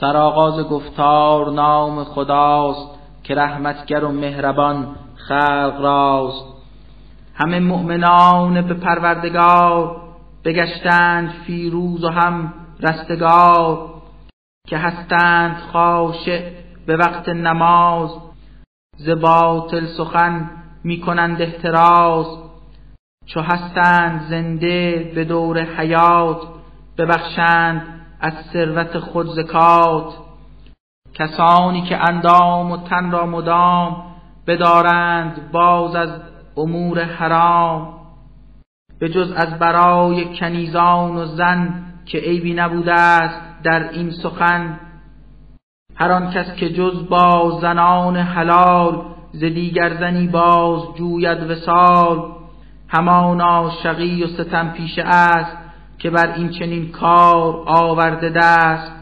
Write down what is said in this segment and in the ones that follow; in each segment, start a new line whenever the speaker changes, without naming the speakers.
سرآغاز گفتار نام خداست که رحمتگر و مهربان خلق راست. همه مؤمنان به پروردگار بگشتند فیروز و هم رستگار که هستند خاشع به وقت نماز. ز باطل سخن می‌کنند احتراز. چو هستند زنده به دور حیات ببخشند از ثروت خود زکات. کسانی که اندام و تن را مدام بدارند باز از امور حرام. به جز از برای کنیزان و زن که عیبی نبوده است در این سخن. هر آن کس که جز با زنان حلال ز دیگر زنی باز جوید وسال همانا شقی و ستم پیشه است. که بر این چنین کار آورده دست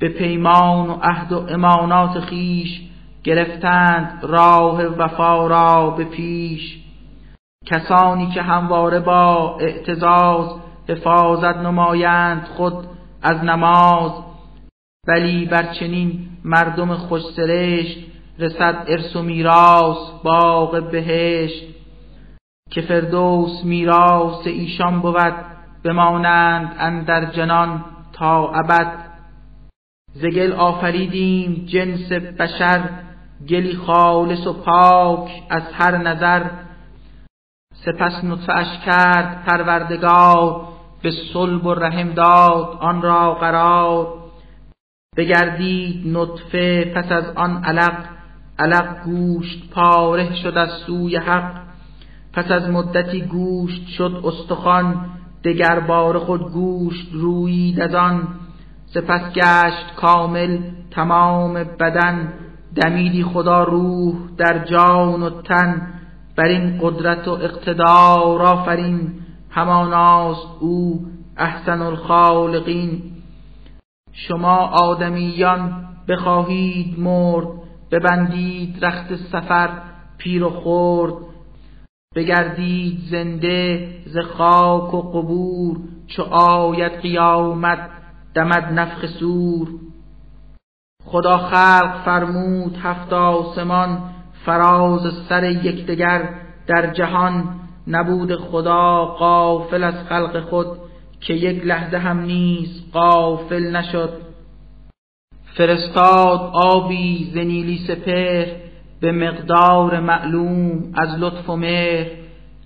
به پیمان و عهد و امانات خیش گرفتند راه وفا را به پیش. کسانی که همواره با اعتزاز حفاظت نمایند خود از نماز. ولی بر چنین مردم خوش سرشت رسد ارث و میراث باغ بهشت. که فردوس میراث ایشان بود بمانند اندر جنان تا ابد. زگل آفریدیم جنس بشر گلی خالص و پاک از هر نظر. سپس نطفه کرد پروردگار به صلب و رحم داد آن را قرار. بگردید نطفه پس از آن علق علق گوشت پاره شد از سوی حق. پس از مدتی گوشت شد استخوان دگر بار خود گوشت رویید از آن. سپس گشت کامل تمام بدن. دمیدی خدا روح در جان و تن. بر این قدرت و اقتدار آفرین. هماناست او احسن الخالقین. شما آدمیان بخواهید مرد. ببندید رخت سفر پیر و خورد بگردید زنده ز خاک و قبور چو آید قیامت دمد نفخ سور. خدا خلق فرمود هفت آسمان فراز سر یکدیگر در جهان. نبود خدا قافل از خلق خود که یک لحظه هم نیست قافل نشد. فرستاد آبی زنیلی سپر به مقدار معلوم از لطف و مهر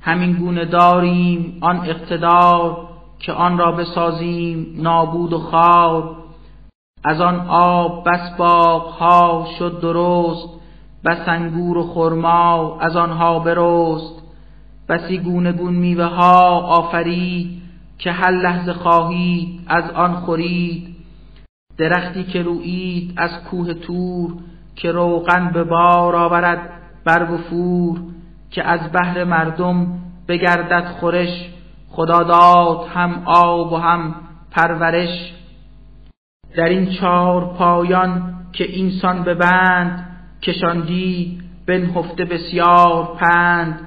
همین گونه داریم آن اقتدار که آن را بسازیم نابود و خار از آن آب بس ها شد درست بس انگور و خرما از آنها برست. بسی گونه گون میوه ها آفرید که هر لحظه خواهید از آن خورید. درختی که رویید از کوه تور که روغن به بار آورد برگ و فور که از بحر مردم بگردد خورش. خدا داد هم آب و هم پرورش. در این چهار پایان که اینسان ببند کشاندید بنهفته بسیار پند.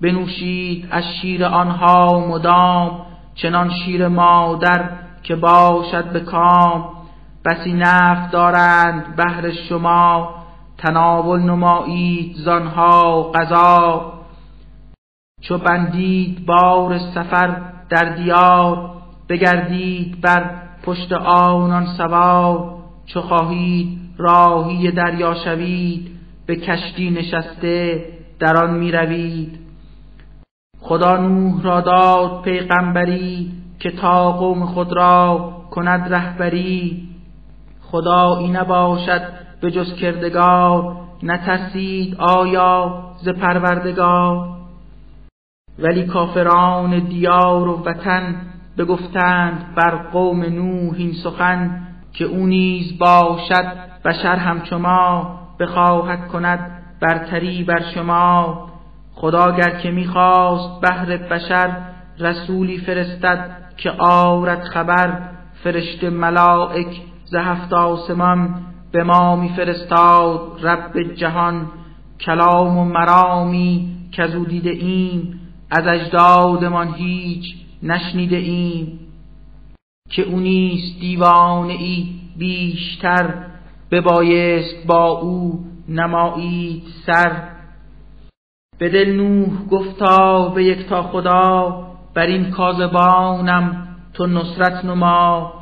بنوشید از شیر آنها مدام چنان شیر مادر که باشد به کام. بسی نفت دارند بهر شما تناول نمایید زانها غذا چو بندید بار سفر در دیار بگردید بر پشت آنان سوار. چو خواهید راهی دریا شوید به کشتی نشسته در آن می روید. خدا نوح را داد پیغمبری که تا قوم خود را کند رهبری. خدایی نباشد به جز کردگار نترسید آیا ز پروردگار. ولی کافران دیار و وطن بگفتند بر قوم نوح این سخن که او نیز باشد بشر همچو ما بخواهد کند برتری بر شما. خدا گر که می‌خواست بهر بشر رسولی فرستد که آورد خبر فرشت ملائک ز هفت آسمان به ما میفرستاد رب جهان کلام و مرامی که دیده ایم از اجدادمان هیچ نشنیده ایم. که او نیست دیوانه ای بیشتر ببایست با او نمایید سر. به دل نوح گفتا به یک تا خدا بر این کاذبانم تو نصرت نما.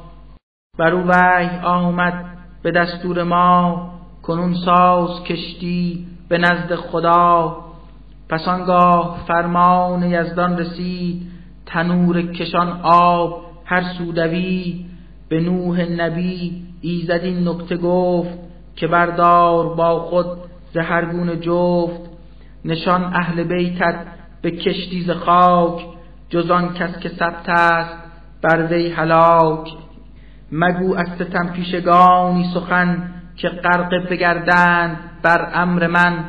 بر او وحی آمد به دستور ما کنون ساز کشتی به نزد خدا. پس آنگاه فرمان یزدان رسید تنور کشان آب هر سودوی به نوح نبی ایزد این نکته گفت که بردار با خود زهرگون جفت. نشان اهل بیتت به کشتی ز خاک جز آن کس که ثبت است بر وی هلاک. مگو از ستم پیشگانی سخن که غرق بگردند بر امر من.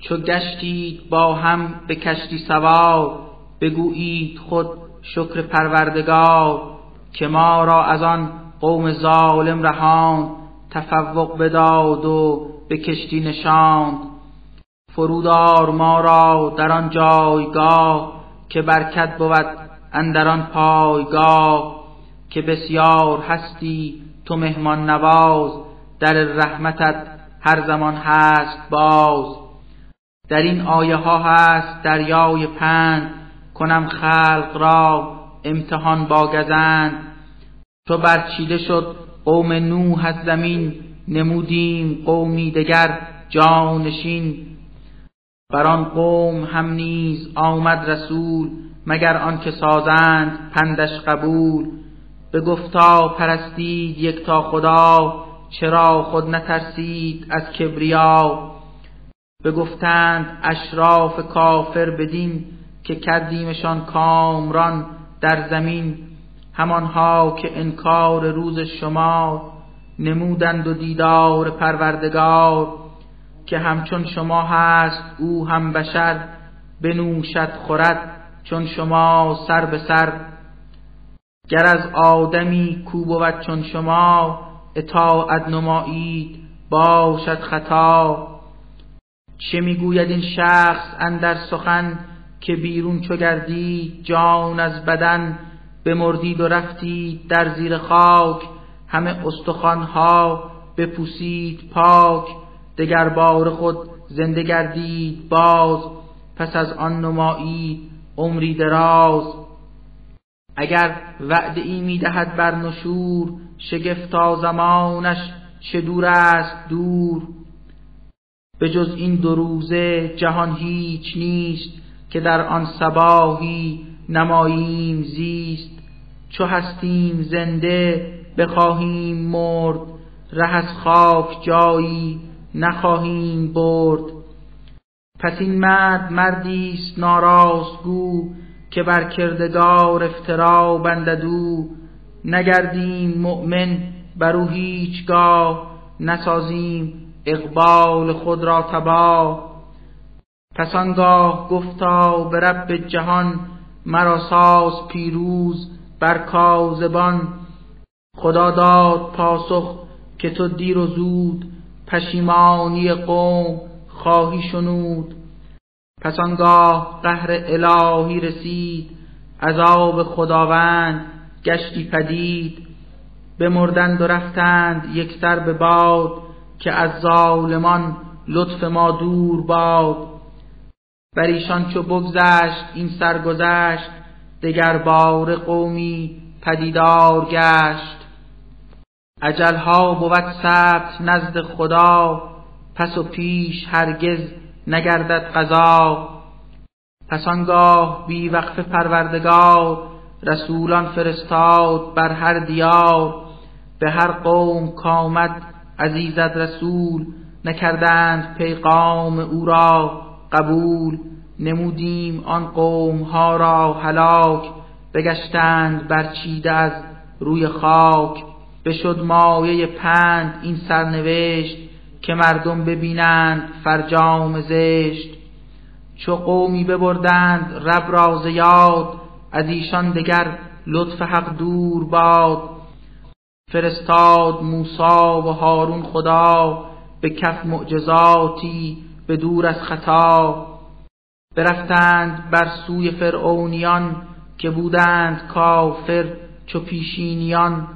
چو گشتید با هم به کشتی سوار بگویید خود شکر پروردگار که ما را از آن قوم ظالم رهاند تفوق بداد و به کشتی نشاند. فرودار ما را در آن جایگاه که برکت بود اندران پایگاه. که بسیار هستی تو مهمان نواز در رحمتت هر زمان هست باز. در این آیه ها هست دریای پند کنم خلق را امتحان با گزند. تو برچیده شد قوم نوح از زمین نمودیم قومی دگر جانشین بر آن قوم هم نیز آمد رسول مگر آنکه سازند پندش قبول. به گفتا پرستید یک تا خدا چرا خود نترسید از کبریا؟ گفتند اشراف کافر بدین که کردیمشان کامران در زمین همانها که انکار روز شما نمودند و دیدار پروردگار که همچون شما هست او هم بشر بنوشد خورد چون شما سر به سر. گر از آدمی کو بود چون شما اطاعت نمایید باشد خطا. چه می‌گوید این شخص اندر سخن که بیرون چو گردید جان از بدن بمردید و رفتید در زیر خاک همه استخوانها بپوسید پاک دگر بار خود زنده گردید باز پس از آن نمایید عمری دراز. اگر وعده ای می‌دهد بر نشور شگفتا زمانش چه دور است دور. به جز این دو روزه جهان هیچ نیست که در آن سباهی نماییم زیست. چو هستیم زنده بخواهیم مرد. ره از خاک جایی نخواهیم برد. پس این مرد مردی است ناراستگو که بر کردگار افترا بنددو نگردیم مؤمن بر او هیچگاه نسازیم اقبال خود را تباه پس آنگاه گفتا به رب جهان مرا ساز پیروز بر کاذبان. خدا داد پاسخ که تو دیر و زود پشیمانی قوم خواهی شنود. پس آنگاه قهر الهی رسید عذاب خداوند گشتی پدید. بمردند و رفتند یک سر به باد که از ظالمان لطف ما دور باد. بر ایشان چو بگذشت این سرگذشت دگر بار قومی پدیدار گشت. اجلها بود ثبت نزد خدا پس و پیش هرگز نگردد قضا. پس آنگاه بی وقف پروردگار رسولان فرستاد بر هر دیار. به هر قوم کامد عزیزت رسول نکردند پیغام او را قبول. نمودیم آن قوم ها را هلاک بگشتند برچیده از روی خاک. بشد مایه پند این سرنوشت که مردم ببینند فرجام زشت. چو قومی ببردند رب را یاد از ایشان دگر لطف حق دور باد. فرستاد موسا و هارون خدا به کف معجزاتی به دور از خطا. برفتند بر سوی فرعونیان که بودند کافر چو پیشینیان.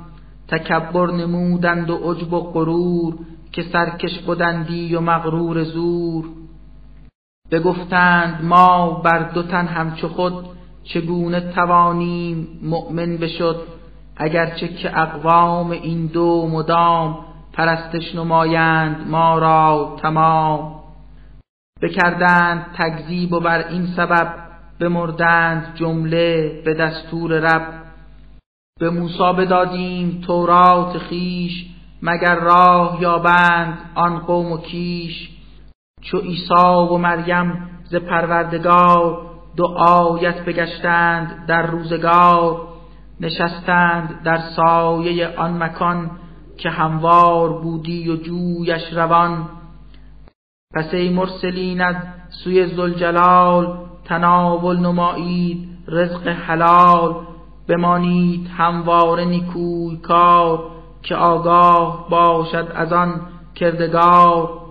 تکبر نمودند و عجب و غرور که سرکش بودندی و مغرور زور. بگفتند ما بر دو تن همچو خود چگونه توانیم مؤمن بشد اگرچه که اقوام این دو مدام پرستش نمایند ما را تمام. بکردند تکذیب و بر این سبب بمردند جمله به دستور رب. به موسی بدادیم تورات خیش مگر راه یابند آن قوم و کیش؟ چو عیسی و مریم ز پروردگار دو آیت بگشتند در روزگار نشستند در سایه آن مکان که هموار بودی و جویش روان. پس ای مرسلین از سوی زلجلال تناول نمایید رزق حلال بمانید همواره نیکوی کار. که آگاه باشد از آن کردگار.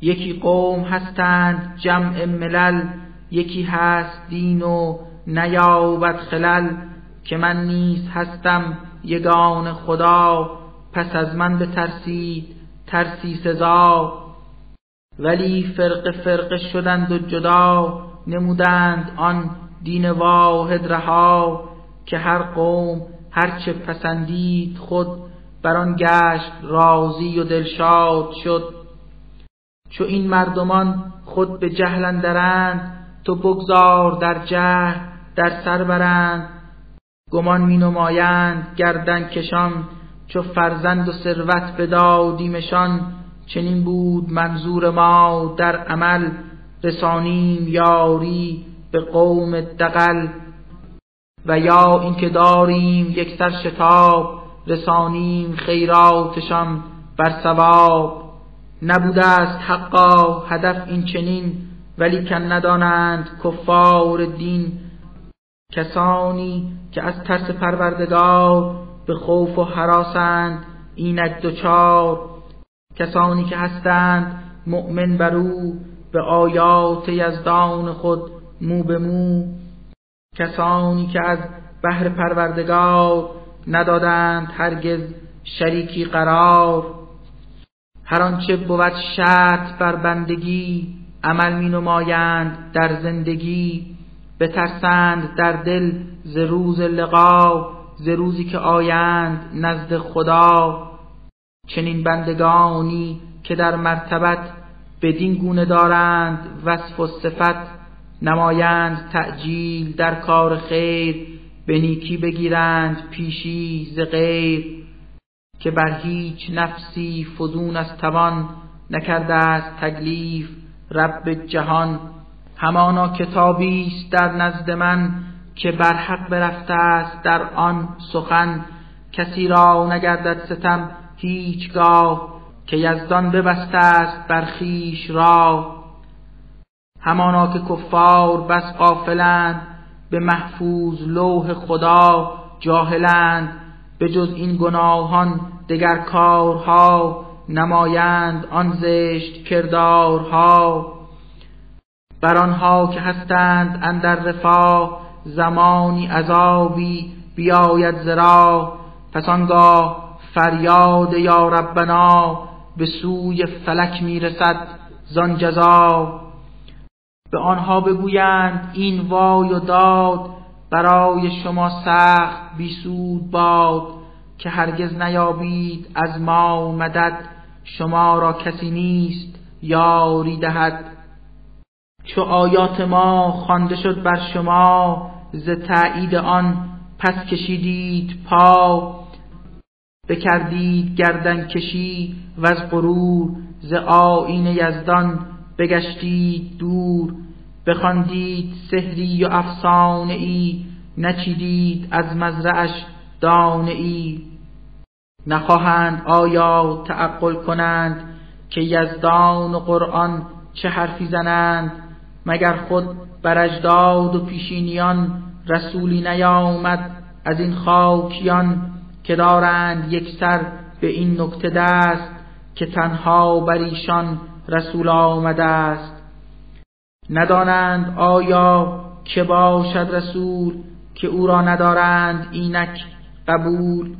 یکی قوم هستند جمع ملل یکی هست دین و نیابد خلل. که من نیز هستم یگان خدا پس از من بترسید ترسی سزا. ولی فرق فرقه شدند و جدا نمودند آن دین واحد رها که هر قوم هرچه پسندید خود بر آن گشت راضی و دلشاد شد. چو این مردمان خود به جهل اندرند تو بگذار در جهل در سر برند. گمان می نمایند گردن کشان چو فرزند و ثروت بدادیمشان چنین بود منظور ما در عمل رسانیم یاری به قوم دقل و یا اینکه داریم یک سر شتاب رسانیم خیراتشان بر ثواب. نبوده است حقا هدف این چنین ولی کن ندانند کفار دین. کسانی که از ترس پروردگار به خوف و حراسند اینک دوچار. کسانی که هستند مؤمن بر او به آیات یزدان خود مو به مو. کسانی که از بهر پروردگار ندادند هرگز شریکی قرار. هر آنچه بود شرط بر بندگی عمل می نمایند در زندگی. بترسند در دل ز روز لقا ز روزی که آیند نزد خدا. چنین بندگانی که در مرتبت بدین گونه دارند وصف و صفت نمایند تعجیل در کار خیر به نیکی بگیرند پیشی ز غیر. که بر هیچ نفسی فزون از توان نکرده است تکلیف رب جهان. همانا کتابی است در نزد من که بر حق برفته است در آن سخن. کسی را نگردد ستم هیچگاه که یزدان ببسته است بر خیش را همانا که کفار بس قافلند به محفوظ لوح خدا جاهلند به جز این گناهان دگر کارها نمایند آن زشت کردارها. بر آنها که هستند اندر رفاه زمانی عذابی بیاید زرا پس آنگاه فریاد یا ربنا به سوی فلک می‌رسد زان جزا. به آنها بگویند این وای و داد برای شما سخت بیسود باد که هرگز نیابید از ما مدد شما را کسی نیست یاری دهد. چو آیات ما خوانده شد بر شما ز تایید آن پس کشیدید پا. بکردید گردن کشی و از غرور ز آیین یزدان بگشتید دور بخواندید سحری و افسانه ای نچیدید از مزرعش دانه ای. نخواهند آیا تعقل کنند که یزدان و قرآن چه حرفی زنند مگر خود بر اجداد و پیشینیان رسولی نیامد از این خاکیان که دارند یک سر به این نکته دست که تنها بر ایشان رسول آمده است. ندانند آیا که باشد رسول که او را ندارند اینک قبول.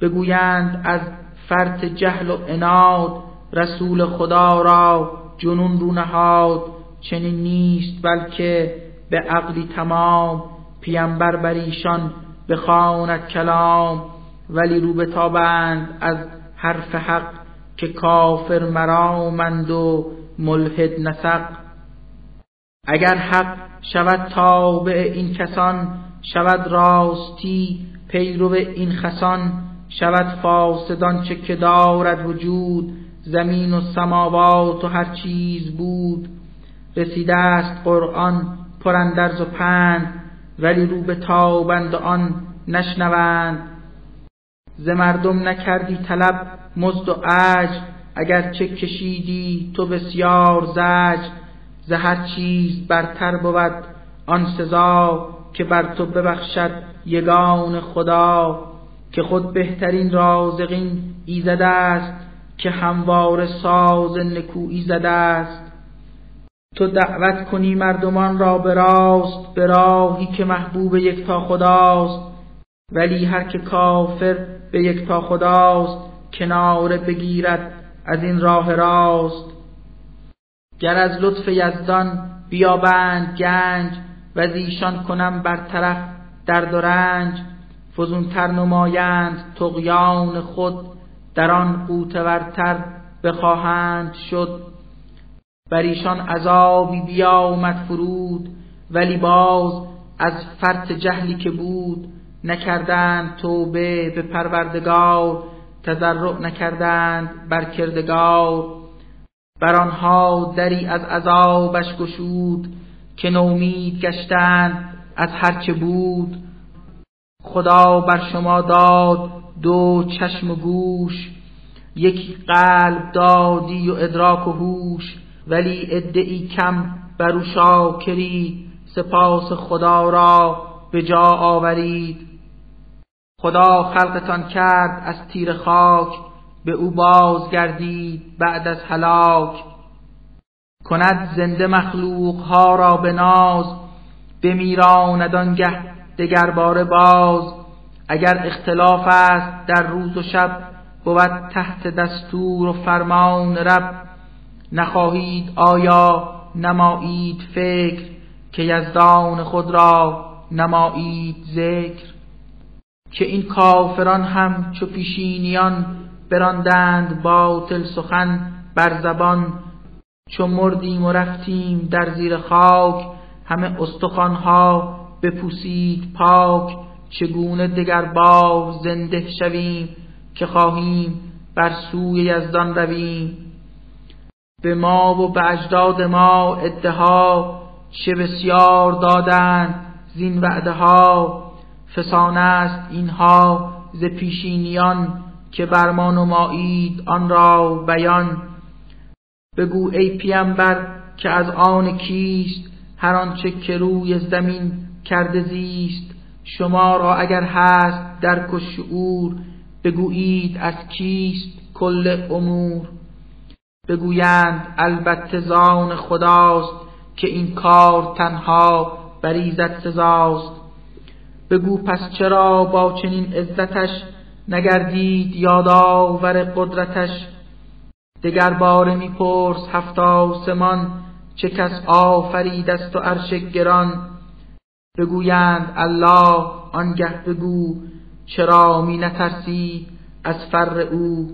بگویند از فرط جهل و اناد رسول خدا را جنون رو نهاد. چنین نیست بلکه به عقلی تمام پیامبر بر ایشان بخواند کلام. ولی رو بتابند از حرف حق که کافر مرامند و ملحد نسق. اگر حق شود تابع این کسان شود راستی پیرو این خسان شود فاسدان چه که دارد وجود زمین و سماوات و هر چیز بود. رسیده است قرآن پرندرز و پند ولی رو به تابند آن نشنوند. ز مردم نکردی طلب مزد و اجر اگر چه کشیدی تو بسیار زج ز هر چیز برتر بود آن سزا که بر تو ببخشد یگان خدا. که خود بهترین رازقین ایزده است که هموار ساز نکویی زده است. تو دعوت کنی مردمان را به راست به راهی که محبوب یکتا خداست. ولی هر که کافر به یکتا خداست کناره بگیرد از این راه راست. گر از لطف یزدان بیابند گنج و زیشان کنم برطرف درد و رنج. فزونتر نمایند تقیان خود در آن قوتورتر بخواهند شد. بر ایشان عذابی بیامد فرود ولی باز از فرط جهلی که بود نکردند توبه به پروردگار تضرع نکردند بر کردگار. بر آنها دری از عذابش گشود که نومید گشتند از هرچه بود. خدا بر شما داد دو چشم و گوش یکی قلب دادی و ادراک و هوش. ولی ادعی کم بر او شاکری سپاس خدا را به جا آورید. خدا خلقتان کرد از تیر خاک به او بازگردید بعد از هلاک. کند زنده مخلوق ها را به ناز بمیراند آنگه دگر بار باز. اگر اختلاف است در روز و شب بود تحت دستور و فرمان رب. نخواهید آیا نمایید فکر که یزدان خود را نمایید ذکر؟ که این کافران هم چو پیشینیان براندند باطل سخن بر زبان. چو مردیم و رفتیم در زیر خاک همه استخوانها بپوسید پاک. چگونه دگر بار زنده شویم که خواهیم بر سوی یزدان رویم؟ به ما و به اجداد ما ادها چه بسیار دادند زین وعده ها. فسانه است اینها ز پیشینیان که بر ما نمایید آن را بیان. بگو ای پیامبر که از آن کیست؟ هر آنچه که روی زمین کرده زیست. شما را اگر هست در و شعور بگویید از کیست کل امور؟ بگویند البته زان خداست که این کار تنها بریزت سزاست. بگو پس چرا با چنین عزتش نگردید یادآور قدرتش؟ دگر باره میپرس هفت آسمان چه کس آفریدست و عرش گران؟ بگویند الله آنگه بگو چرا می نترسید از فر او؟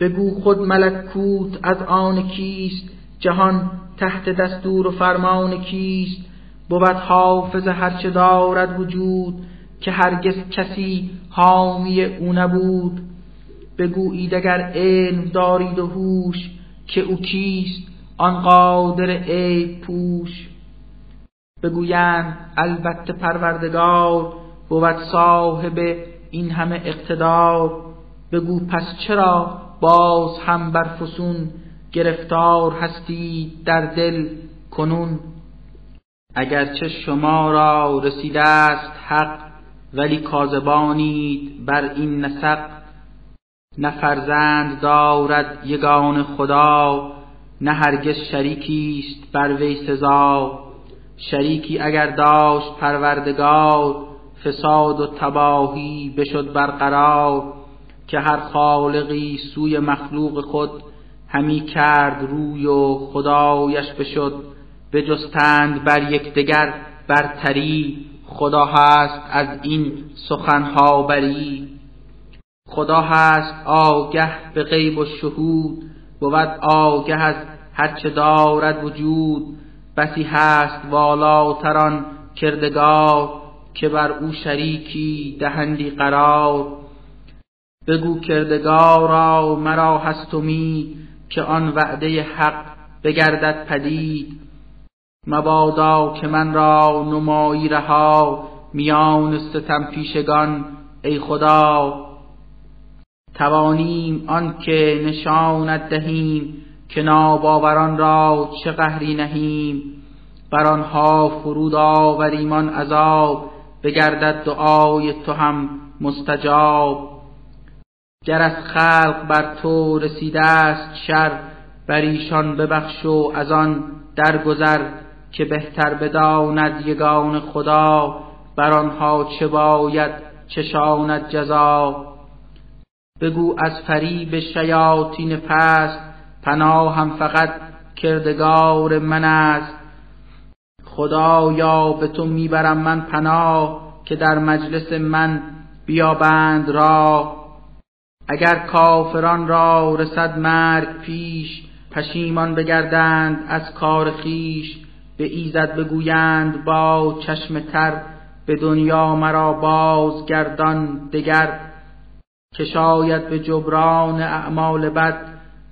بگو خود ملکوت از آن کیست؟ جهان تحت دستور و فرمان کیست؟ بود حافظ هرچه دارد وجود که هرگز کسی حامی او نبود. بگویید اگر علم دارید و هوش که او کیست آن قادر عیب پوش. بگویند البته پروردگار بود صاحب این همه اقتدار. بگو پس چرا باز هم بر فسون گرفتار هستی در دل کنون؟ اگرچه شما را رسیده است حق ولی کاذبانید بر این نسق. نه فرزند دارد یگان خدا نه هرگز شریکی است بر وی سزا. شریکی اگر داشت پروردگار فساد و تباهی بشد برقرار که هر خالقی سوی مخلوق خود همی کرد روی و خدایش بشد. بجستند بر یکدیگر برتری خدا هست از این سخنها بری. خدا هست آگه به غیب و شهود بود آگه از هرچه دارد وجود. بسی هست والاتران کردگار که بر او شریکی دهندی قرار. بگو کردگارا مرا هست امید که آن وعده حق بگردد پدید. مبادا که من را نمایی رها میان ستم پیشگان ای خدا. توانیم آنکه نشانت دهیم که ناباوران را چه قهری نهیم. بر آنها فرود آوریم آن عذاب بگردد دعای تو هم مستجاب. گر از خلق بر تو رسیده است شر بر ایشان ببخش و از آن درگذر. که بهتر بداند یگان خدا بر آنها چه باید چشاند جزا. بگو از فریب شیاطین پست پناهم فقط کردگار من است. خدایا به تو می‌برم من پناه که در مجلس من بیابند را. اگر کافران را رسد مرگ پیش پشیمان بگردند از کار خیش. به ایزد بگویند با چشم تر به دنیا مرا بازگردان دگر که شاید به جبران اعمال بد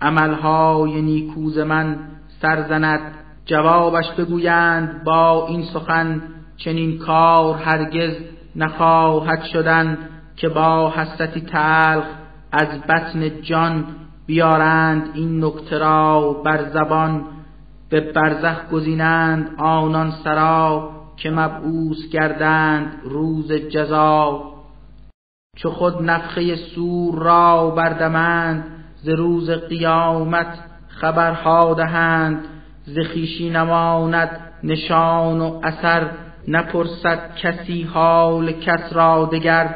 عملهای نیکوز من سرزند جوابش بگویند با این سخن چنین کار هرگز نخواهد شدن که با حسرتی تلخ از بطن جان بیارند این نکته را بر زبان. به برزخ گزینند آنان سرا که مبعوث گردند روز جزا. چو خود نفخه سور را بردمند ز روز قیامت خبرها دهند. ز خویشی نماند نشان و اثر نپرسد کسی حال کس را دگر.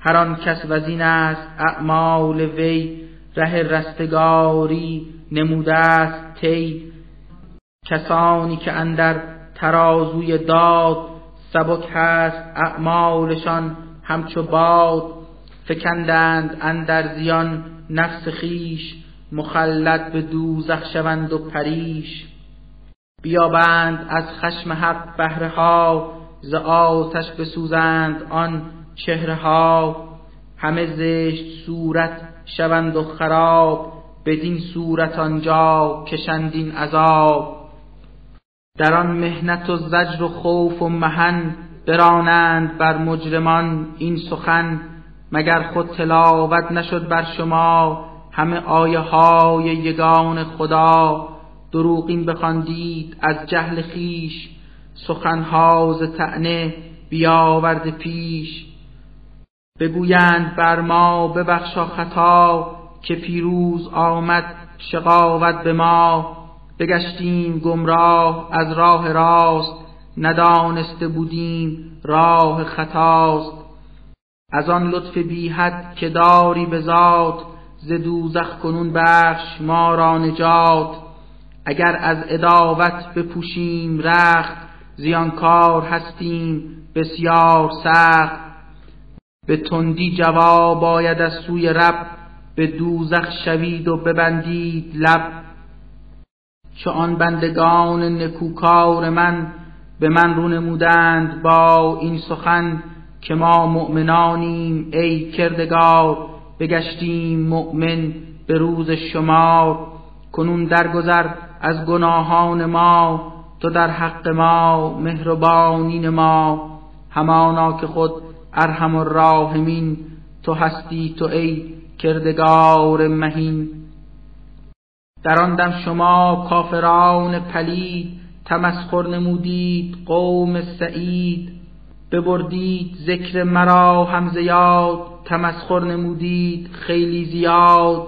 هر آن کس وزین است اعمال وی ره رستگاری نموده است تی کسانی که اندر ترازوی داد سبک هست اعمالشان همچو باد فکندند اندر زیان نفس خیش مخلد به دوزخ شوند و پریش. بیابند از خشم حق بهره ها ز آتش بسوزند آن چهره ها همه زشت صورت شوند و خراب بدین صورت آنجا کشندین عذاب. در آن مهنت و زجر و خوف و مهن برانند بر مجرمان این سخن مگر خود تلاوت نشد بر شما همه آیه های یگان خدا. دروغین بخواندید از جهل خیش سخنها ز طعنه بیاورده پیش. بگویند بر ما ببخشا خطا که پیروز آمد شقاوت به ما بگشتیم گمراه از راه راست ندانسته بودیم راه خطاست. از آن لطف بیحد که داری به ذات ز دوزخ کنون بخش ما را نجات. اگر از اداوت بپوشیم رخت زیانکار هستیم بسیار سخت. به تندی جواب باید از سوی رب به دوزخ شوید و ببندید لب. چه آن بندگان نکوکار من به من رو نمودند با این سخن که ما مؤمنانیم ای کردگار بگشتیم مؤمن به روز شمار. کنون درگذر از گناهان ما تو در حق ما مهربانین ما. همانا که خود ارحم الراحمین تو هستی تو ای کردگار مهین. در آن دم شما کافران پلید تمسخر نمودید قوم سعید. ببردید ذکر مرا هم زیاد تمسخر نمودید خیلی زیاد.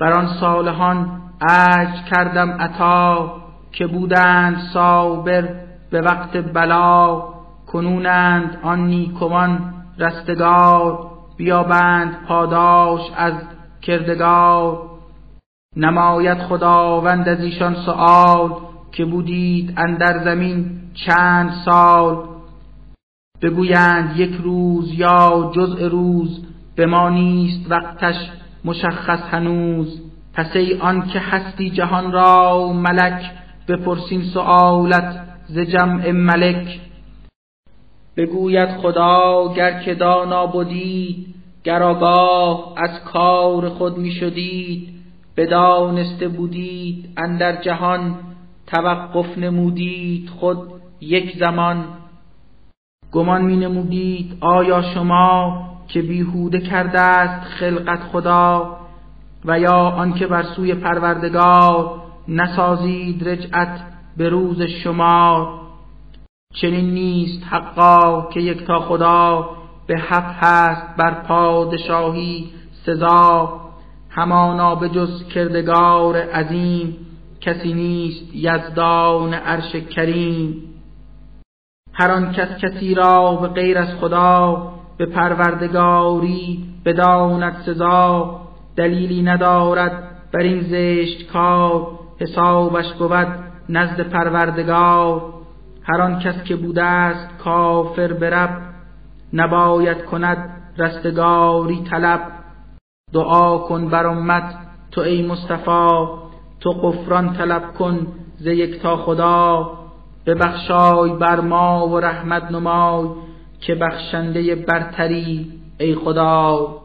بر آن صالحان عج کردم عطا که بودند صابر به وقت بلا. کنونند آن نیکوان رستگار بیابند پاداش از کردگار. نماید خداوند از ایشان سؤال که بودید اندر زمین چند سال؟ بگویند یک روز یا جزء روز به ما نیست وقتش مشخص هنوز. پس ای آن که هستی جهان را ملک بپرسین سؤالت ز جمع ملک. بگوید خدا گر که دانا بودید گر آگاه از کار خود می شدید بدانسته بودید اندر جهان توقف نمودید خود یک زمان. گمان می نمودید آیا شما که بیهوده کرده است خلقت خدا و یا آنکه بر سوی پروردگار نسازید رجعت به روز شما؟ چنین نیست حقا که یک تا خدا به حق هست بر پادشاهی سزا. همانا به جز کردگار عظیم کسی نیست یزدان عرش کریم. هر آن کس کسی را به غیر از خدا به پروردگاری بداند سزا. دلیلی ندارد بر این زشت کار حسابش بود نزد پروردگار. هر آن کس که بوده است کافر برب نباید کند رستگاری طلب. دعا کن بر امت. تو ای مصطفی تو قفران طلب کن ز تا خدا. ببخشای بر ما و رحمت نمای که بخشنده برتری ای خدا.